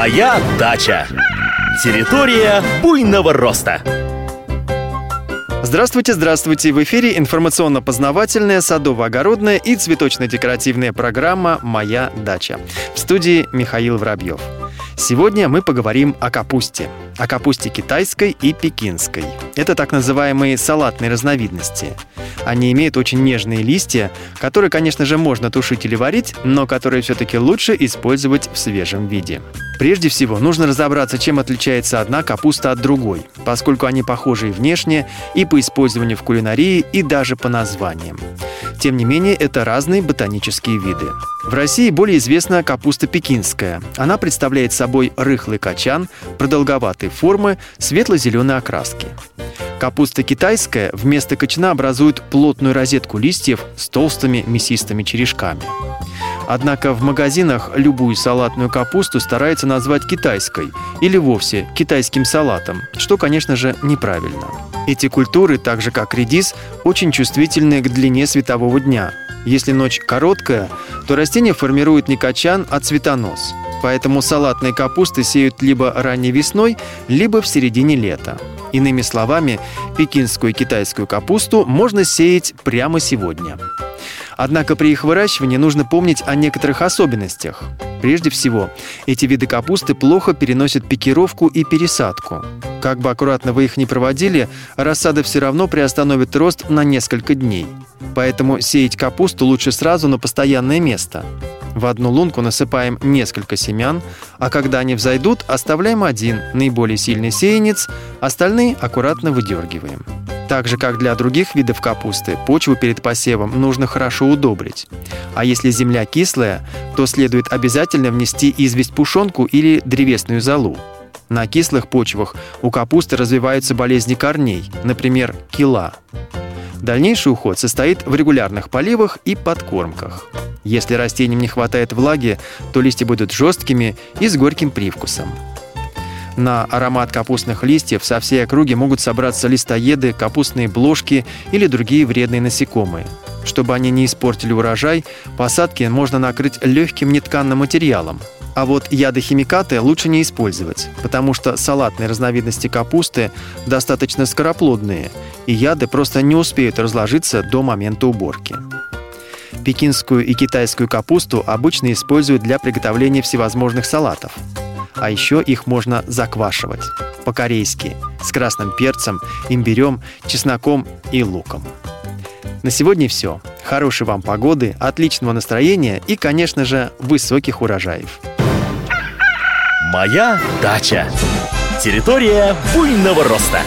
Моя дача. Территория буйного роста. Здравствуйте, здравствуйте! В эфире информационно-познавательная, садово-огородная и цветочно-декоративная программа «Моя дача». В студии Михаил Воробьев. Сегодня мы поговорим о капусте. О капусте китайской и пекинской. Это так называемые салатные разновидности. Они имеют очень нежные листья, которые, конечно же, можно тушить или варить, но которые все-таки лучше использовать в свежем виде. Прежде всего, нужно разобраться, чем отличается одна капуста от другой, поскольку они похожи и внешне, и по использованию в кулинарии, и даже по названиям. Тем не менее, это разные ботанические виды. В России более известна капуста пекинская. Она представляет собой рыхлый качан, продолговатой формы, светло-зеленой окраски. Капуста китайская вместо кочана образует плотную розетку листьев с толстыми мясистыми черешками. Однако в магазинах любую салатную капусту стараются назвать китайской или вовсе китайским салатом, что, конечно же, неправильно. Эти культуры, так же как редис, очень чувствительны к длине светового дня. Если ночь короткая, то растение формирует не качан, а цветонос. Поэтому салатные капусты сеют либо ранней весной, либо в середине лета. Иными словами, пекинскую и китайскую капусту можно сеять прямо сегодня. Однако при их выращивании нужно помнить о некоторых особенностях. Прежде всего, эти виды капусты плохо переносят пикировку и пересадку. Как бы аккуратно вы их ни проводили, рассада все равно приостановит рост на несколько дней. Поэтому сеять капусту лучше сразу на постоянное место. В одну лунку насыпаем несколько семян, а когда они взойдут, оставляем один, наиболее сильный сеянец, остальные аккуратно выдергиваем. Так же, как для других видов капусты, почву перед посевом нужно хорошо удобрить. А если земля кислая, то следует обязательно внести известь пушонку или древесную золу. На кислых почвах у капусты развиваются болезни корней, например, кила. Дальнейший уход состоит в регулярных поливах и подкормках. Если растениям не хватает влаги, то листья будут жесткими и с горьким привкусом. На аромат капустных листьев со всей округи могут собраться листоеды, капустные бложки или другие вредные насекомые. Чтобы они не испортили урожай, посадки можно накрыть легким нетканным материалом. А вот ядохимикаты лучше не использовать, потому что салатные разновидности капусты достаточно скороплодные, и яды просто не успеют разложиться до момента уборки. Пекинскую и китайскую капусту обычно используют для приготовления всевозможных салатов. А еще их можно заквашивать по-корейски с красным перцем, имбирем, чесноком и луком. На сегодня все. Хорошей вам погоды, отличного настроения и, конечно же, высоких урожаев. Моя дача. Территория буйного роста.